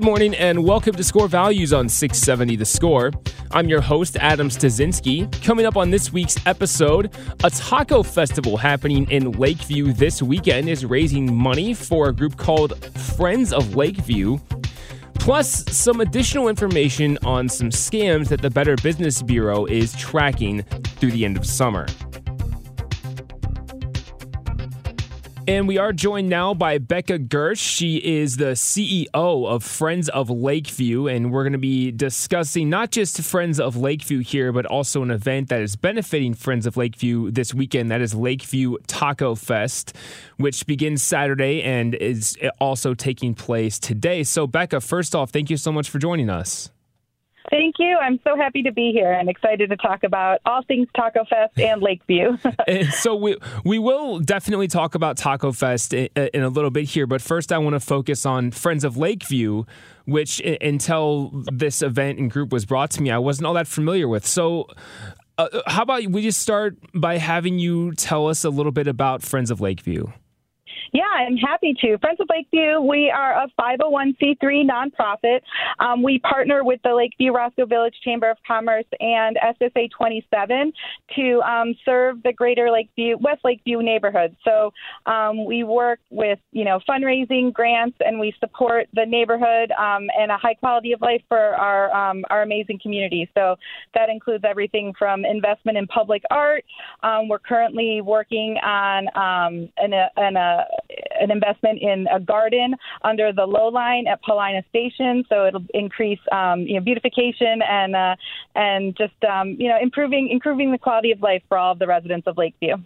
Good morning and welcome to Score Values on 670 The Score. I'm your host, Adam Stasinski. Coming up on this week's episode, a taco festival happening in Lakeview this weekend is raising money for a group called Friends of Lakeview. Plus, some additional information on some scams that the Better Business Bureau is tracking through the end of summer. And we are joined now by Becca Girsch. She is the CEO of Friends of Lakeview. And we're going to be discussing not just Friends of Lakeview here, but also an event that is benefiting Friends of Lakeview this weekend. That is Lakeview Taco Fest, which begins Saturday and is also taking place today. So, Becca, first off, thank you so much for joining us. Thank you. I'm so happy to be here and excited to talk about all things Taco Fest and Lakeview. so we we will definitely talk about Taco Fest in, in, a little bit here, but first I want to focus on Friends of Lakeview, which until this event and group was brought to me, I wasn't all that familiar with. So. Uh, how about we just start by having you tell us a little bit about Friends of Lakeview? Yeah, I'm happy to. Friends of Lakeview, we are a 501c3 nonprofit. Um, we partner with the Lakeview Roscoe Village Chamber of Commerce and SSA 27 to um, serve the greater Lakeview, West Lakeview neighborhood. So um, we work with, you know, fundraising, grants, and we support the neighborhood um, and a high quality of life for our, um, our amazing community. So that includes everything from investment in public art. Um, we're currently working on an, an, a an investment in a garden under the low line at Paulina Station, so it'll increase um, you know beautification and uh, and just um, you know improving improving the quality of life for all of the residents of Lakeview.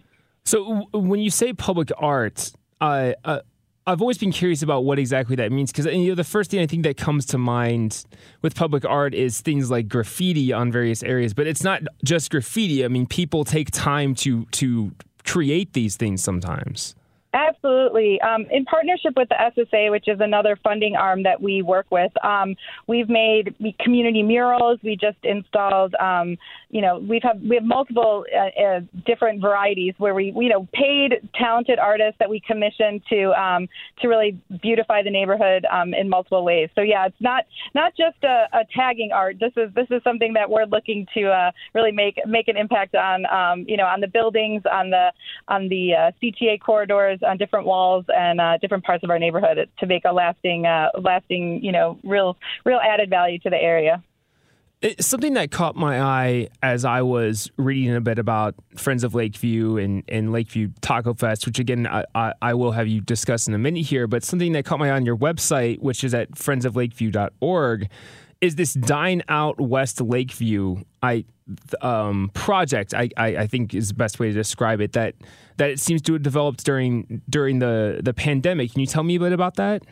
So when you say public art, uh, uh, I've always been curious about what exactly that means because you know the first thing I think that comes to mind with public art is things like graffiti on various areas, but it's not just graffiti. I mean, people take time to to create these things sometimes. Absolutely. Um, in partnership with the SSA, which is another funding arm that we work with, um, we've made community murals. We just installed, um, you know, we've have we have multiple uh, uh, different varieties where we, you know, paid talented artists that we commissioned to um, to really beautify the neighborhood um, in multiple ways. So yeah, it's not not just a, a, tagging art. This is this is something that we're looking to uh, really make make an impact on, um, you know, on the buildings, on the on the uh, CTA corridors on different walls and uh, different parts of our neighborhood to make a lasting, uh, lasting, you know, real, real added value to the area. Something that caught my eye as I was reading a bit about Friends of Lakeview and, and Lakeview Taco Fest, which again I, I, I, will have you discuss in a minute here, but something that caught my eye on your website, which is at friendsoflakeview.org, is this Dine Out West Lakeview I um, project. I, I, I think is the best way to describe it. That that it seems to have developed during during the the pandemic. Can you tell me a bit about that?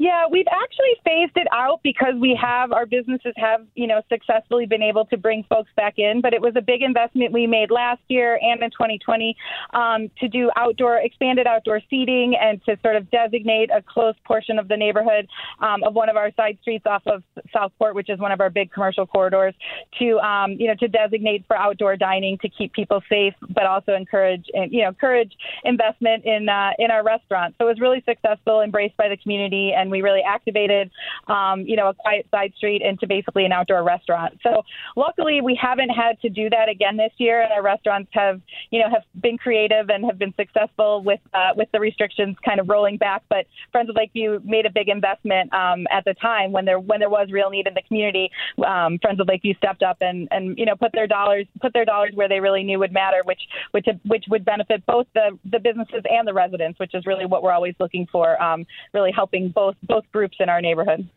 Yeah, we've actually phased it out because we have our businesses have, you know, successfully been able to bring folks back in. But it was a big investment we made last year and in 2020 um, to do outdoor, expanded outdoor seating and to sort of designate a close portion of the neighborhood um, of one of our side streets off of Southport, which is one of our big commercial corridors, to, um, you know, to designate for outdoor dining to keep people safe, but also encourage, you know, encourage investment in uh, in our restaurants. So it was really successful, embraced by the community and we really activated, um, you know, a quiet side street into basically an outdoor restaurant. So luckily, we haven't had to do that again this year, and our restaurants have, you know, have been creative and have been successful with uh, with the restrictions kind of rolling back. But Friends of Lakeview made a big investment um, at the time when there when there was real need in the community. Um, Friends of Lakeview stepped up and and you know put their dollars put their dollars where they really knew would matter, which which which would benefit both the the businesses and the residents, which is really what we're always looking for. Um, really helping both both groups in our neighborhood.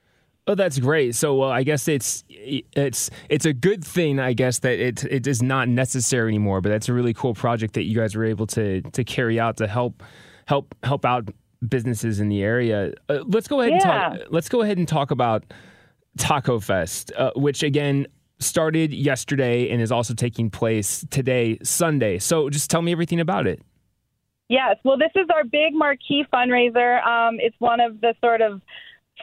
Oh, that's great. So, well, I guess it's it's it's a good thing, I guess, that it it is not necessary anymore. But that's a really cool project that you guys were able to to carry out to help help help out businesses in the area. Uh, let's go ahead Yeah. and talk. Let's go ahead and talk about Taco Fest, uh, which again started yesterday and is also taking place today, Sunday. So, just tell me everything about it. Yes. Well, this is our big marquee fundraiser. Um, it's one of the sort of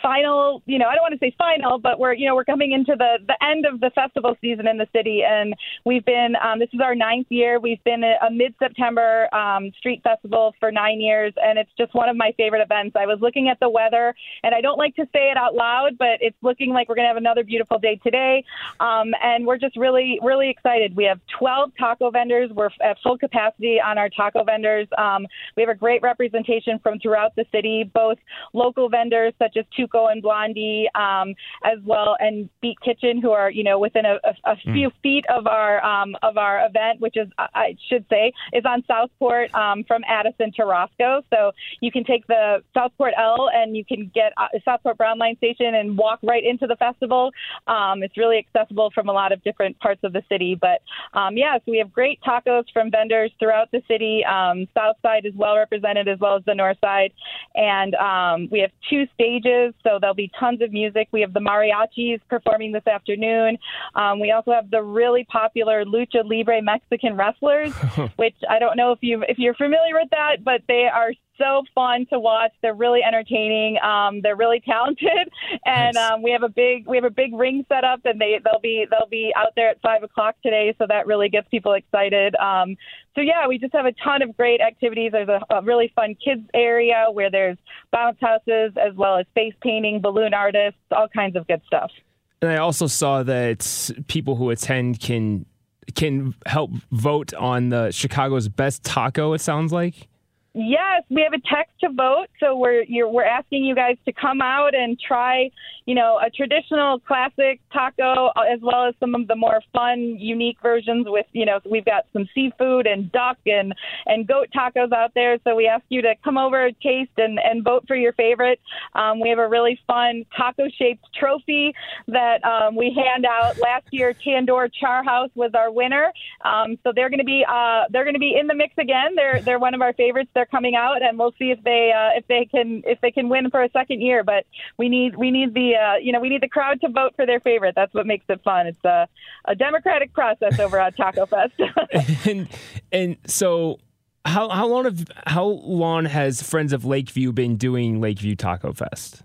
final, you know, I don't want to say final, but we're, you know, we're coming into the, the end of the festival season in the city. And we've been, um, this is our ninth year. We've been a, a mid September um, street festival for nine years. And it's just one of my favorite events. I was looking at the weather and I don't like to say it out loud, but it's looking like we're going to have another beautiful day today. Um, and we're just really, really excited. We have 12 taco vendors. We're at full capacity on our taco vendors. Um, we have a great representation from throughout the city, both local vendors such as Tuco and Blondie, um, as well, and Beat Kitchen, who are you know within a, a, a few feet of our um, of our event, which is I- I should say is on Southport um, from Addison to Roscoe. So you can take the Southport L and you can get uh, Southport Brown Line Station and walk right into the festival. Um, it's really accessible from a lot of different parts of the city. But um, yeah, so we have great tacos from vendors throughout the city. Um, South Side is well represented as well as the North Side, and um, we have two stages, so there'll be tons of music. We have the mariachis performing this afternoon. Um, we also have the really popular lucha libre Mexican wrestlers, which I don't know if you if you're familiar with that, but they are so fun to watch. They're really entertaining. Um, they're really talented, and Nice. um, we have a big we have a big ring set up, and they they'll be they'll be out there at five o'clock today. So that really gets people excited. Um, so yeah, we just have a ton of great activities. There's a, a really fun kids area where there's bounce houses as well as face painting, balloon artists, all kinds of good stuff. And I also saw that people who attend can can help vote on the Chicago's best taco. It sounds like. Yes, we have a text to vote, so we're we're asking you guys to come out and try, you know, a traditional classic taco uh, as well as some of the more fun, unique versions. With you know, we've got some seafood and duck and and goat tacos out there. So we ask you to come over, taste, and and vote for your favorite. Um, we have a really fun taco-shaped trophy that um, we hand out. Last year, Tandoor Char House was our winner, um, so they're going to be uh, they're going to be in the mix again. They're they're one of our favorites. They're coming out, and we'll see if they uh, if they can if they can win for a second year. But we need we need the uh, you know we need the crowd to vote for their favorite. That's what makes it fun. It's a, a democratic process over at Taco Fest. and and so how how long have how long has Friends of Lakeview been doing Lakeview Taco Fest?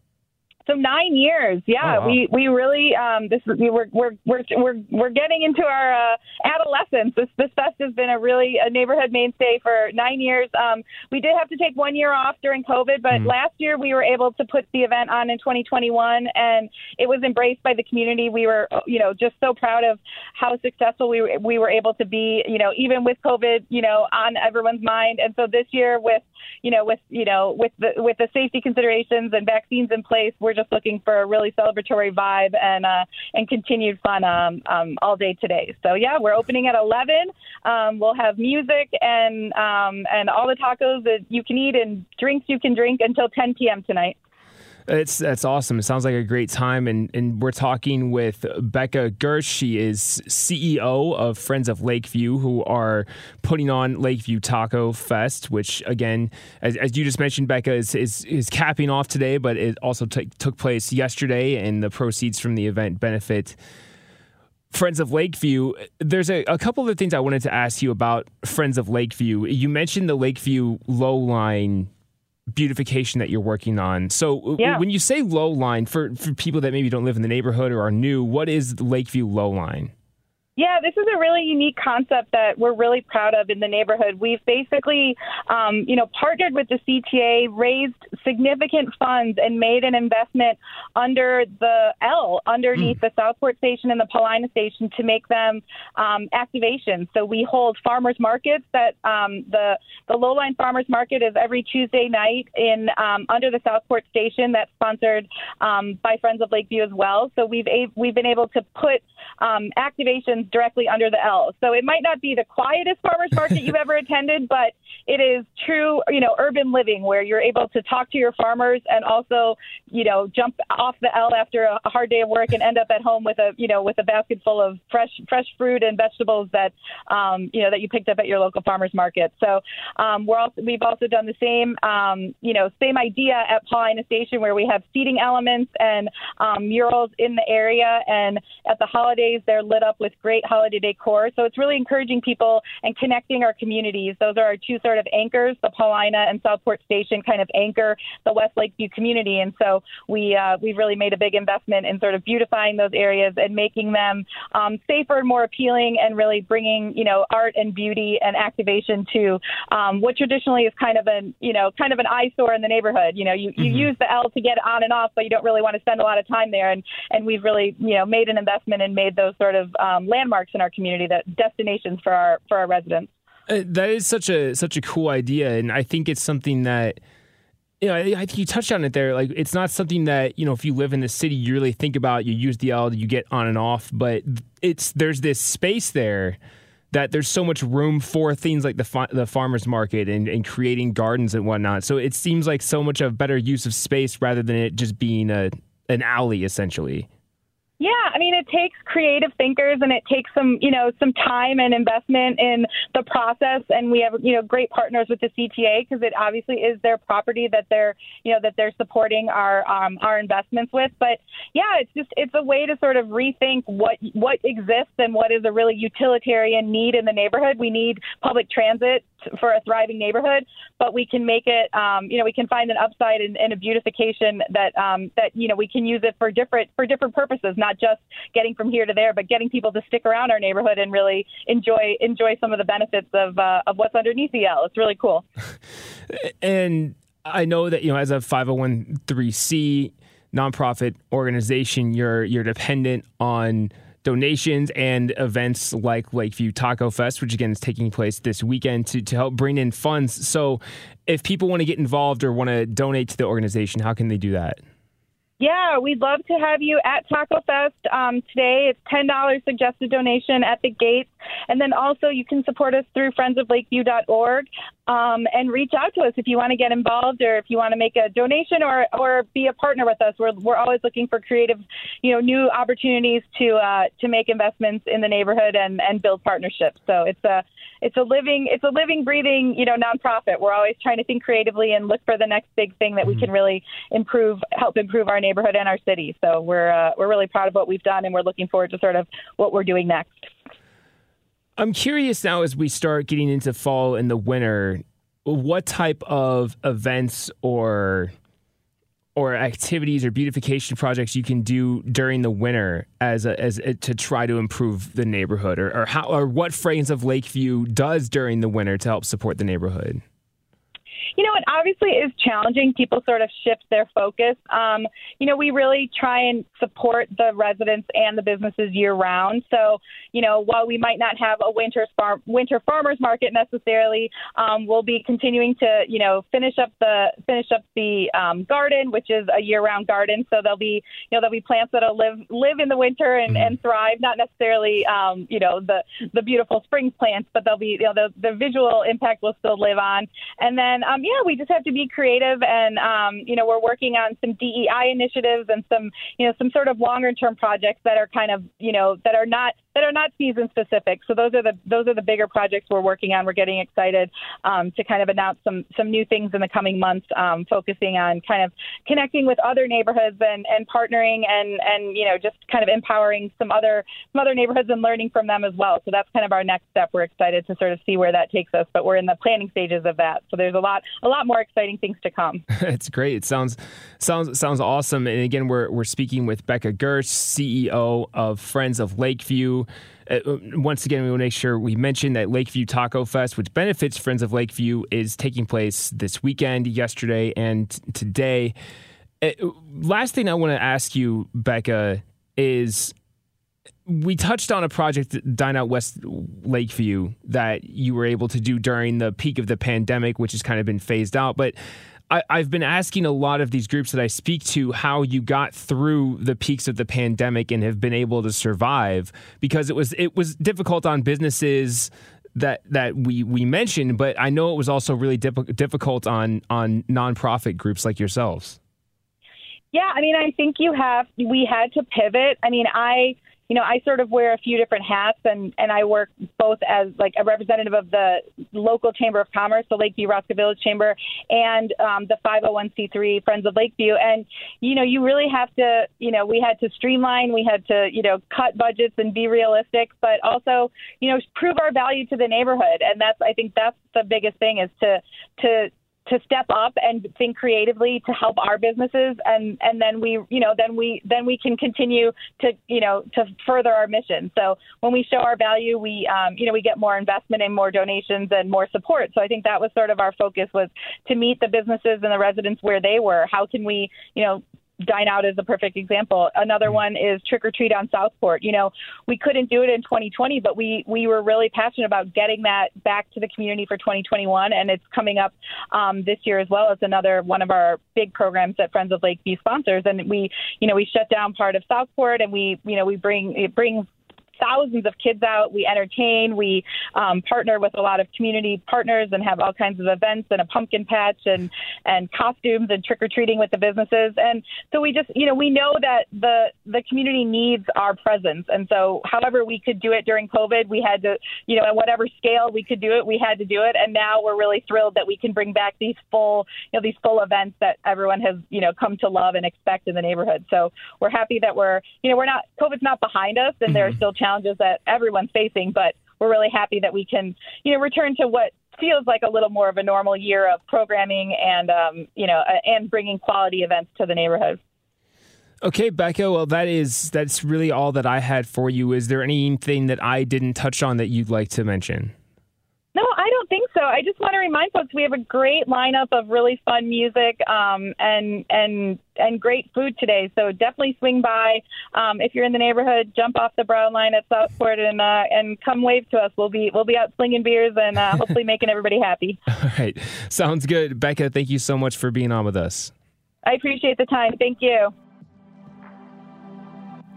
So nine years, yeah. Oh, wow. We we really um, this we we're we're we're we're we're getting into our uh, adolescence. This this fest has been a really a neighborhood mainstay for nine years. Um, we did have to take one year off during COVID, but last year we were able to put the event on in 2021, and it was embraced by the community. We were you know just so proud of how successful we were, we were able to be. You know even with COVID, you know on everyone's mind, and so this year with you know with you know with the with the safety considerations and vaccines in place, we're just looking for a really celebratory vibe and uh, and continued fun um, um, all day today. So yeah, we're opening at 11. Um, we'll have music and um, and all the tacos that you can eat and drinks you can drink until 10 p.m. tonight. It's that's awesome. It sounds like a great time, and and we're talking with Becca Girsch. She is CEO of Friends of Lakeview, who are putting on Lakeview Taco Fest, which again, as, as you just mentioned, Becca is is, is capping off today, but it also t- took place yesterday, and the proceeds from the event benefit. Friends of Lakeview, there's a, a couple of things I wanted to ask you about Friends of Lakeview. You mentioned the Lakeview low line beautification that you're working on. So Yeah. when you say low line for, for people that maybe don't live in the neighborhood or are new, what is Lakeview low line? Yeah, this is a really unique concept that we're really proud of in the neighborhood. We've basically, um, you know, partnered with the CTA, raised significant funds and made an investment under the L, underneath mm. the Southport station and the Paulina station, to make them um, activations. So we hold farmers markets. That um, the the Lowline Farmers Market is every Tuesday night in um, under the Southport station. That's sponsored um, by Friends of Lakeview as well. So we've a- we've been able to put um, activations directly under the L. So it might not be the quietest farmers market you've ever attended, but it is true, you know, urban living where you're able to talk to your farmers and also, you know, jump off the L after a hard day of work and end up at home with a, you know, with a basket full of fresh fresh fruit and vegetables that, um, you know, that you picked up at your local farmers market. So um, we're also we've also done the same, um, you know, same idea at Paulina Station where we have seating elements and um, murals in the area, and at the holidays they're lit up with great holiday decor. So it's really encouraging people and connecting our communities. Those are our two sort of anchors. The Paulina and Southport Station kind of anchor the West Lakeview community, and so we uh, we've really made a big investment in sort of beautifying those areas and making them um, safer and more appealing, and really bringing you know art and beauty and activation to um, what traditionally is kind of an you know kind of an eyesore in the neighborhood. You know, you, you mm-hmm. use the L to get on and off, but you don't really want to spend a lot of time there. And and we've really you know made an investment and made those sort of um, landmarks in our community that destinations for our for our residents. Uh, that is such a such a cool idea, and I think it's something that you know, I think you touched on it there. Like, it's not something that you know, if you live in the city, you really think about. You use the L, you get on and off, but it's there's this space there that there's so much room for things like the the farmers market and, and creating gardens and whatnot. So it seems like so much of better use of space rather than it just being a an alley essentially. Yeah, I mean, it takes creative thinkers and it takes some, you know, some time and investment in the process. And we have, you know, great partners with the CTA because it obviously is their property that they're, you know, that they're supporting our um, our investments with. But yeah, it's just it's a way to sort of rethink what what exists and what is a really utilitarian need in the neighborhood. We need public transit for a thriving neighborhood, but we can make it, um, you know, we can find an upside and, a beautification that um, that you know we can use it for different for different purposes, not just getting from here to there, but getting people to stick around our neighborhood and really enjoy enjoy some of the benefits of uh, of what's underneath the L. It's really cool. and I know that you know as a 501c nonprofit organization, you're you're dependent on donations and events like Lakeview Taco Fest, which again is taking place this weekend to, to help bring in funds. So, if people want to get involved or want to donate to the organization, how can they do that? Yeah, we'd love to have you at Taco Fest um, today. It's ten dollars suggested donation at the gate, and then also you can support us through friendsoflakeview.org um, and reach out to us if you want to get involved or if you want to make a donation or or be a partner with us. We're we're always looking for creative, you know, new opportunities to uh, to make investments in the neighborhood and and build partnerships. So it's a it's a living it's a living breathing you know nonprofit. We're always trying to think creatively and look for the next big thing that we can mm-hmm. really improve help improve our neighborhood and our city. So we're uh, we're really proud of what we've done and we're looking forward to sort of what we're doing next. I'm curious now as we start getting into fall and the winter, what type of events or or activities or beautification projects you can do during the winter as a, as a, to try to improve the neighborhood or, or how or what Friends of Lakeview does during the winter to help support the neighborhood obviously is challenging. People sort of shift their focus. Um, you know, we really try and support the residents and the businesses year round. So, you know, while we might not have a winter farm, winter farmers market necessarily, um, we'll be continuing to, you know, finish up the finish up the um, garden, which is a year round garden. So there'll be, you know, there'll be plants that'll live live in the winter and, mm-hmm. and thrive. Not necessarily, um, you know, the the beautiful spring plants, but they'll be, you know, the the visual impact will still live on. And then, um, yeah, we just have to be creative, and um, you know, we're working on some DEI initiatives and some, you know, some sort of longer term projects that are kind of, you know, that are not that are not season specific. So those are the those are the bigger projects we're working on. We're getting excited um, to kind of announce some some new things in the coming months, um, focusing on kind of connecting with other neighborhoods and, and partnering and and you know just kind of empowering some other some other neighborhoods and learning from them as well. So that's kind of our next step. We're excited to sort of see where that takes us, but we're in the planning stages of that. So there's a lot a lot more exciting things to come. it's great. It sounds sounds sounds awesome. And again, we're we're speaking with Becca Girsch, CEO of Friends of Lakeview. Uh, once again, we want to make sure we mention that Lakeview Taco Fest, which benefits Friends of Lakeview, is taking place this weekend, yesterday, and today. Uh, last thing I want to ask you, Becca, is we touched on a project Dine Out West Lakeview that you were able to do during the peak of the pandemic, which has kind of been phased out. But I, have been asking a lot of these groups that I speak to how you got through the peaks of the pandemic and have been able to survive because it was it was difficult on businesses that that we we mentioned, but I know it was also really difficult on on nonprofit groups like yourselves. Yeah, I mean, I think you have. We had to pivot. I mean, I you know, I sort of wear a few different hats, and and I work both as like a representative of the local chamber of commerce, the Lakeview Roscoe Village Chamber, and um, the 501c3 Friends of Lakeview. And you know, you really have to, you know, we had to streamline, we had to, you know, cut budgets and be realistic, but also, you know, prove our value to the neighborhood. And that's, I think, that's the biggest thing is to to to step up and think creatively to help our businesses. And and then we you know then we then we can continue to you know to further our mission. So when we show our value we um, you know we get more investment and more donations and more support. So i think that was sort of our focus was to meet the businesses and the residents where they were. How can we you know Dine Out is a perfect example. Another mm-hmm. one is Trick or Treat on Southport. You know, we couldn't do it in 2020, but we we were really passionate about getting that back to the community for 2021, and it's coming up um, this year as well. It's another one of our big programs that Friends of Lakeview sponsors, and we you know we shut down part of Southport, and we you know we bring it brings thousands of kids out. We entertain. We um, partner with a lot of community partners and have all kinds of events and a pumpkin patch and and costumes and trick or treating with the businesses. And so we just you know we know that the the community needs our presence. And so however we could do it during COVID, we had to you know at whatever scale we could do it, we had to do it. And now we're really thrilled that we can bring back these full you know these full events that everyone has you know come to love and expect in the neighborhood. So we're happy that we're you know we're not COVID's not behind us and mm-hmm. there are mm-hmm. still challenges that everyone's facing, but we're really happy that we can, you know, return to what feels like a little more of a normal year of programming and, um, you know, and bringing quality events to the neighborhood. Okay, Becca. Well, that is that's really all that I had for you. Is there anything that I didn't touch on that you'd like to mention? Don't think so. I just want to remind folks we have a great lineup of really fun music um, and and and great food today. So definitely swing by um, if you're in the neighborhood. Jump off the Brown line at Southport and uh, and come wave to us. We'll be we'll be out slinging beers and uh, hopefully making everybody happy. All right, sounds good, Becca. Thank you so much for being on with us. I appreciate the time. Thank you.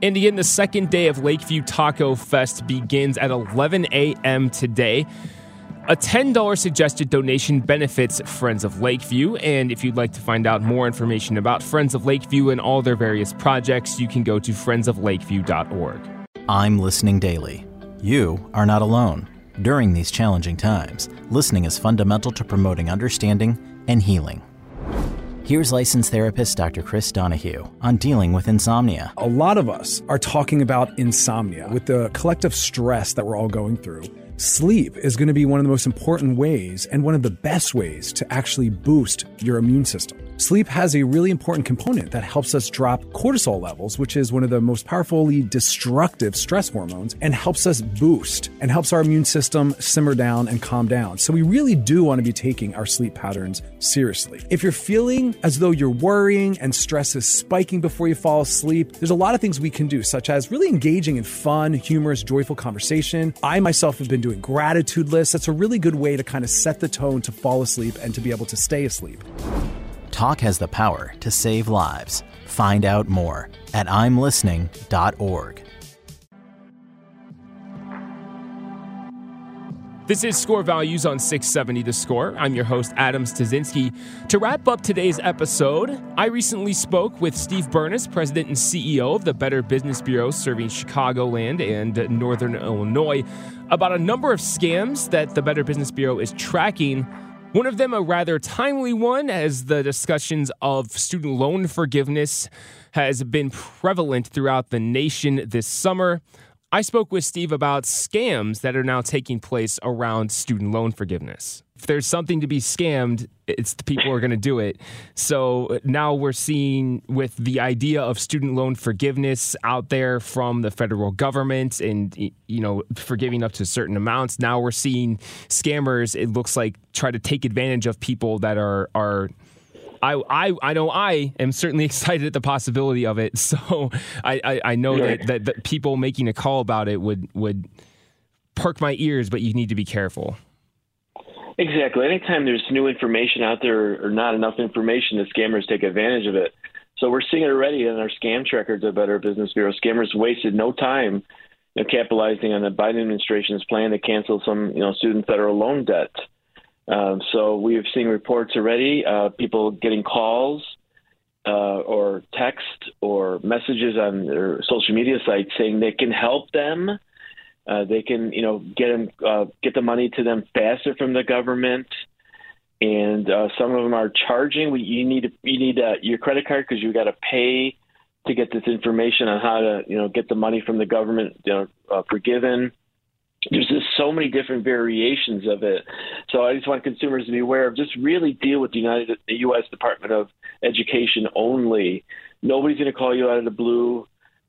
And again, the second day of Lakeview Taco Fest begins at 11 a.m. today. A $10 suggested donation benefits Friends of Lakeview, and if you'd like to find out more information about Friends of Lakeview and all their various projects, you can go to friendsoflakeview.org. I'm listening daily. You are not alone. During these challenging times, listening is fundamental to promoting understanding and healing. Here's licensed therapist Dr. Chris Donaghue on dealing with insomnia. A lot of us are talking about insomnia with the collective stress that we're all going through. Sleep is going to be one of the most important ways and one of the best ways to actually boost your immune system. Sleep has a really important component that helps us drop cortisol levels, which is one of the most powerfully destructive stress hormones, and helps us boost and helps our immune system simmer down and calm down. So, we really do want to be taking our sleep patterns seriously. If you're feeling as though you're worrying and stress is spiking before you fall asleep, there's a lot of things we can do, such as really engaging in fun, humorous, joyful conversation. I myself have been doing gratitude lists. That's a really good way to kind of set the tone to fall asleep and to be able to stay asleep. Talk has the power to save lives. Find out more at imlistening.org. This is Score Values on 670 The Score. I'm your host, Adam Stasinski. To wrap up today's episode, I recently spoke with Steve Bernas, President and CEO of the Better Business Bureau serving Chicagoland and Northern Illinois, about a number of scams that the Better Business Bureau is tracking one of them, a rather timely one, as the discussions of student loan forgiveness has been prevalent throughout the nation this summer. I spoke with Steve about scams that are now taking place around student loan forgiveness. If there's something to be scammed, it's the people who are going to do it. So now we're seeing with the idea of student loan forgiveness out there from the federal government and you know forgiving up to certain amounts. Now we're seeing scammers. It looks like try to take advantage of people that are are I, I, I know I am certainly excited at the possibility of it. So I, I, I know that, that, that people making a call about it would would perk my ears, but you need to be careful. Exactly. Anytime there's new information out there or not enough information, the scammers take advantage of it. So we're seeing it already in our scam records at Better Business Bureau. Scammers wasted no time you know, capitalizing on the Biden administration's plan to cancel some, you know, student federal loan debt. Um, so we have seen reports already, uh, people getting calls uh, or text or messages on their social media sites saying they can help them. Uh, they can, you know, get them, uh, get the money to them faster from the government, and uh, some of them are charging. We, you need you need uh, your credit card because you got to pay to get this information on how to, you know, get the money from the government, you know, uh, forgiven there's just so many different variations of it. So I just want consumers to be aware of just really deal with the United the U.S. Department of Education only. Nobody's going to call you out of the blue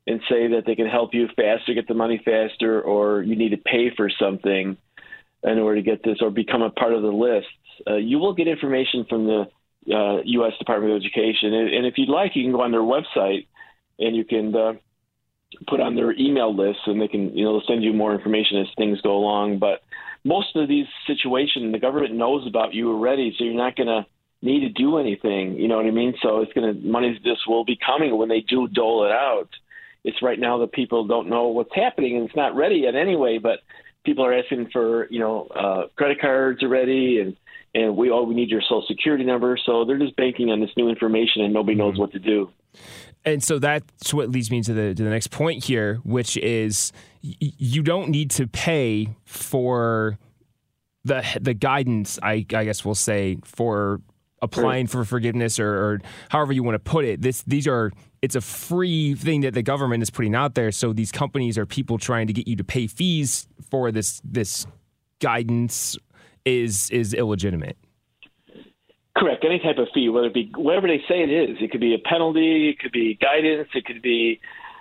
and say that they can help you faster, get the money faster, or you need to pay for something in order to get this or become a part of the list. Uh, you will get information from the uh, U.S. Department of Education, and, and, if you'd like, you can go on their website and you can. Uh, put on their email list and they can you know send you more information as things go along. But most of these situations the government knows about you already so you're not going to need to do anything you know what i mean? So it's going to money this will be coming when they do dole it out. It's right now that people don't know what's happening and it's not ready yet anyway but people are asking for you know uh, credit cards already and and we oh we need your social security number. So they're just banking on this new information and nobody knows mm-hmm. what to do and so that's what leads me to the to the next point here, which is y- you don't need to pay for the the guidance. I, I guess we'll say for applying for forgiveness or, or, however you want to put it. This these are it's a free thing that the government is putting out there. So these companies are people trying to get you to pay fees for this this guidance is is illegitimate. Correct. Any type of fee, whether it be whatever they say it is, it could be a penalty, it could be guidance, it could be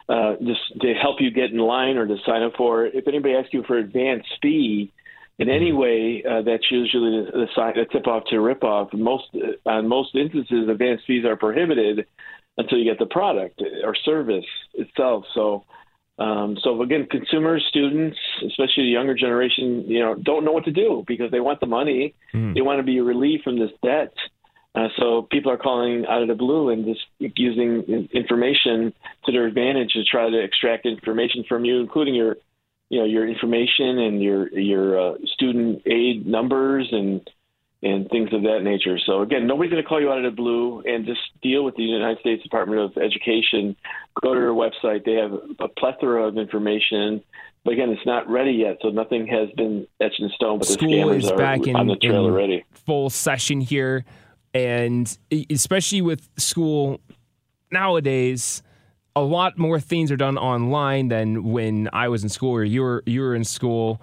uh, just to help you get in line or to sign up for. If anybody asks you for advance fee in any mm-hmm. way, uh, that's usually the, the, sign, the tip off to rip off. Most uh, on most instances, advance fees are prohibited until you get the product or service itself. So. Um, so again, consumers, students, especially the younger generation, you know, don't know what to do because they want the money, mm. they want to be relieved from this debt. Uh, so people are calling out of the blue and just using information to their advantage to try to extract information from you, including your, you know, your information and your your uh, student aid numbers and and things of that nature. So again, nobody's going to call you out of the blue, and just deal with the United States Department of Education. Go to their website; they have a plethora of information. But again, it's not ready yet, so nothing has been etched in stone. But the School scammers is are back in, on the trail already. Full session here, and especially with school nowadays a lot more things are done online than when I was in school or you were you were in school.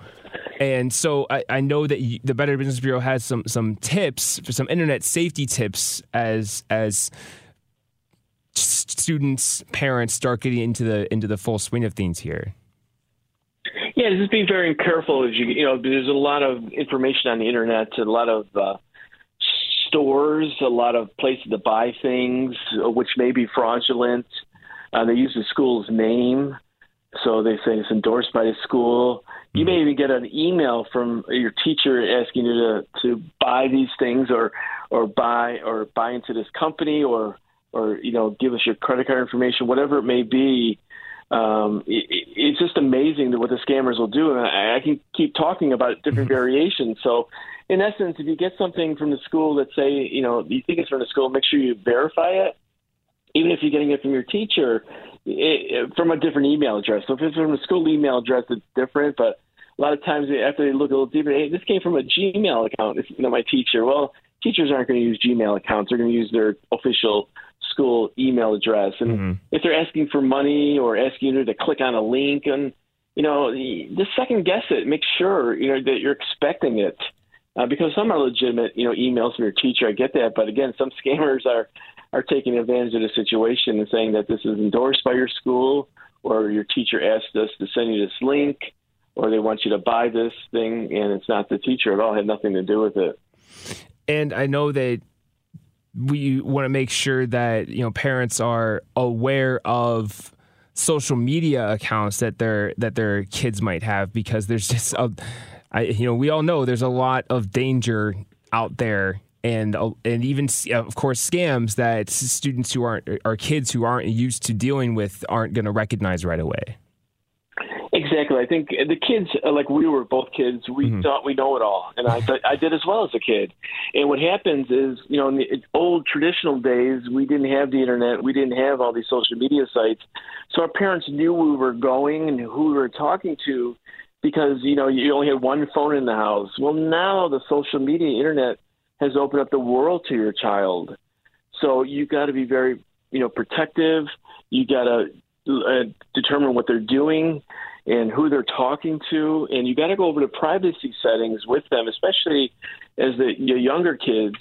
And so I, I know that you, the Better Business Bureau has some some tips for some internet safety tips as as students, parents start getting into the into the full swing of things here. Yeah, just be very careful as you you know. There's a lot of information on the internet, a lot of uh, stores, a lot of places to buy things, which may be fraudulent. Uh, they use the school's name, so they say it's endorsed by the school. You may even get an email from your teacher asking you to to buy these things or or buy or buy into this company or or you know give us your credit card information, whatever it may be. Um, it, it's just amazing what the scammers will do, and I, I can keep talking about different mm-hmm. variations. So, in essence, if you get something from the school that say you know you think it's from the school, make sure you verify it even if you're getting it from your teacher, it, from a different email address. So if it's from a school email address, it's different. But a lot of times after they look a little deeper, hey, this came from a Gmail account. It's, you know, my teacher. Well, teachers aren't going to use Gmail accounts. They're going to use their official school email address. And mm-hmm. if they're asking for money or asking you to click on a link, and you know, just second guess it. Make sure you know that you're expecting it, uh, because some are legitimate. You know, emails from your teacher. I get that, but again, some scammers are are taking advantage of the situation and saying that this is endorsed by your school or your teacher asked us to send you this link or they want you to buy this thing and it's not the teacher at all it had nothing to do with it and i know that we want to make sure that you know parents are aware of social media accounts that their that their kids might have because there's just a I, you know we all know there's a lot of danger out there and and even of course scams that students who aren't or kids who aren't used to dealing with aren't going to recognize right away. Exactly. I think the kids, uh, like we were both kids, we mm-hmm. thought we know it all, and I I did as well as a kid. And what happens is, you know, in the old traditional days, we didn't have the internet, we didn't have all these social media sites, so our parents knew we were going and who we were talking to, because you know you only had one phone in the house. Well, now the social media, internet has opened up the world to your child. So you got to be very, you know, protective. You got to uh, determine what they're doing and who they're talking to, and you got to go over the privacy settings with them, especially as the your younger kids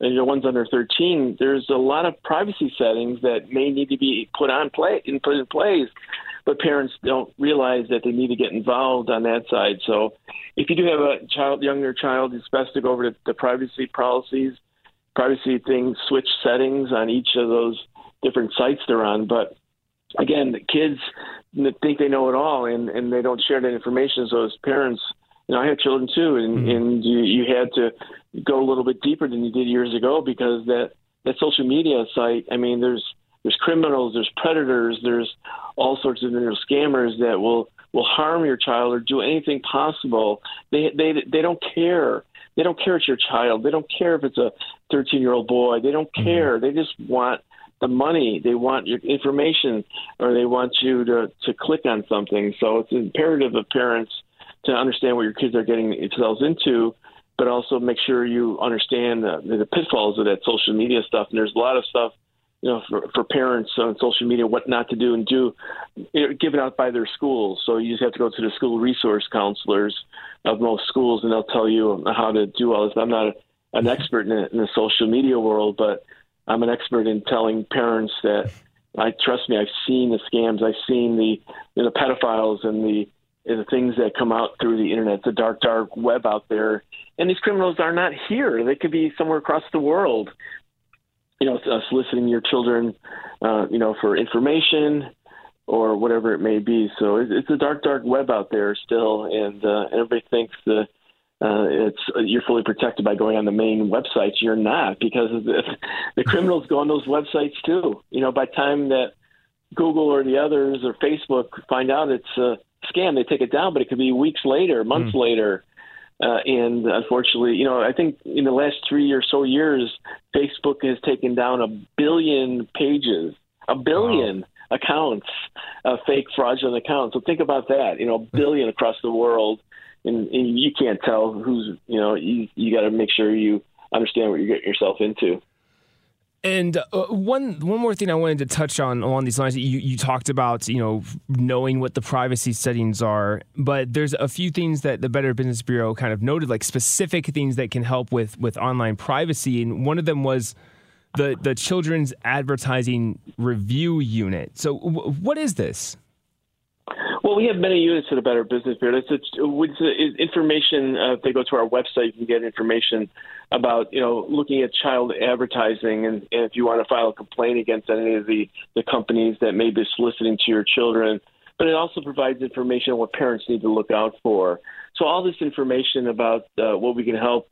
and your ones under 13. There's a lot of privacy settings that may need to be put on play and put in place but parents don't realize that they need to get involved on that side. So if you do have a child, younger child, it's best to go over to the privacy policies, privacy things, switch settings on each of those different sites they're on. But again, the kids think they know it all and, and they don't share that information. So as parents, you know, I have children too, and, mm-hmm. and you, you had to go a little bit deeper than you did years ago because that that social media site. I mean, there's there's criminals, there's predators, there's all sorts of little scammers that will will harm your child or do anything possible. They they they don't care. They don't care it's your child. They don't care if it's a 13 year old boy. They don't mm-hmm. care. Mm-hmm. They just want the money. They want your information, or they want you to to click on something. So it's imperative of parents to understand what your kids are getting themselves into, but also make sure you understand the, the pitfalls of that social media stuff. And there's a lot of stuff you know, for, for parents on social media, what not to do and do, you know, given out by their schools. So you just have to go to the school resource counselors of most schools, and they'll tell you how to do all this. I'm not an expert in, in the social media world, but I'm an expert in telling parents that I trust me. I've seen the scams. I've seen the you know, the pedophiles and the and the things that come out through the internet, the dark, dark web out there. And these criminals are not here. They could be somewhere across the world you know, soliciting your children, uh, you know, for information or whatever it may be. So it's, it's a dark, dark web out there still, and uh, everybody thinks that uh, it's you're fully protected by going on the main websites. You're not because the, the criminals go on those websites too. You know, by the time that Google or the others or Facebook find out it's a scam, they take it down, but it could be weeks later, months mm. later uh, and unfortunately, you know, I think in the last three or so years, Facebook has taken down a billion pages, a billion wow. accounts, uh, fake fraudulent accounts. So think about that. You know, a billion across the world, and, and you can't tell who's. You know, you you got to make sure you understand what you're getting yourself into. And uh, one one more thing I wanted to touch on along these lines, you you talked about you know knowing what the privacy settings are, but there's a few things that the Better Business Bureau kind of noted, like specific things that can help with with online privacy, and one of them was the the Children's Advertising Review Unit. So, w- what is this? Well, we have many units at the Better Business Bureau. It's, it's, information. Uh, if they go to our website, you can get information about you know looking at child advertising, and, and if you want to file a complaint against any of the the companies that may be soliciting to your children. But it also provides information on what parents need to look out for. So all this information about uh, what we can help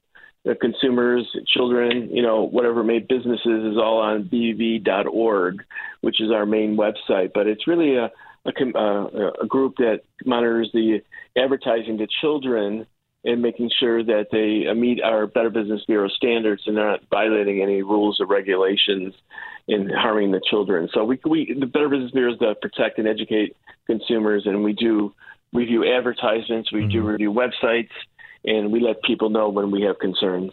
uh, consumers, children, you know, whatever may businesses is all on bbb.org, which is our main website. But it's really a a, uh, a group that monitors the advertising to children and making sure that they uh, meet our Better Business Bureau standards and they're not violating any rules or regulations in harming the children. So we, we the Better Business Bureau is to protect and educate consumers, and we do review advertisements, we mm-hmm. do review websites, and we let people know when we have concerns.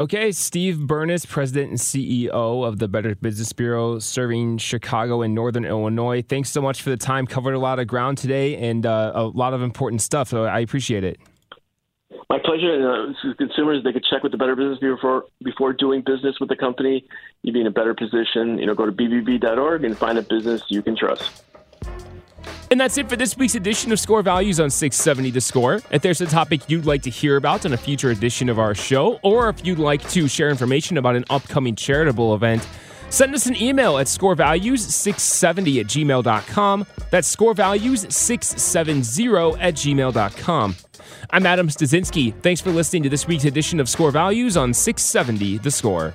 Okay, Steve Bernas, President and CEO of the Better Business Bureau, serving Chicago and Northern Illinois. Thanks so much for the time. Covered a lot of ground today and uh, a lot of important stuff. So I appreciate it. My pleasure. Uh, consumers, they could check with the Better Business Bureau before, before doing business with the company. You'd be in a better position. You know, go to bbb.org and find a business you can trust. And that's it for this week's edition of Score Values on 670 The Score. If there's a topic you'd like to hear about on a future edition of our show, or if you'd like to share information about an upcoming charitable event, send us an email at scorevalues670 at gmail.com. That's scorevalues670 at gmail.com. I'm Adam Stasinski. Thanks for listening to this week's edition of Score Values on 670 The Score.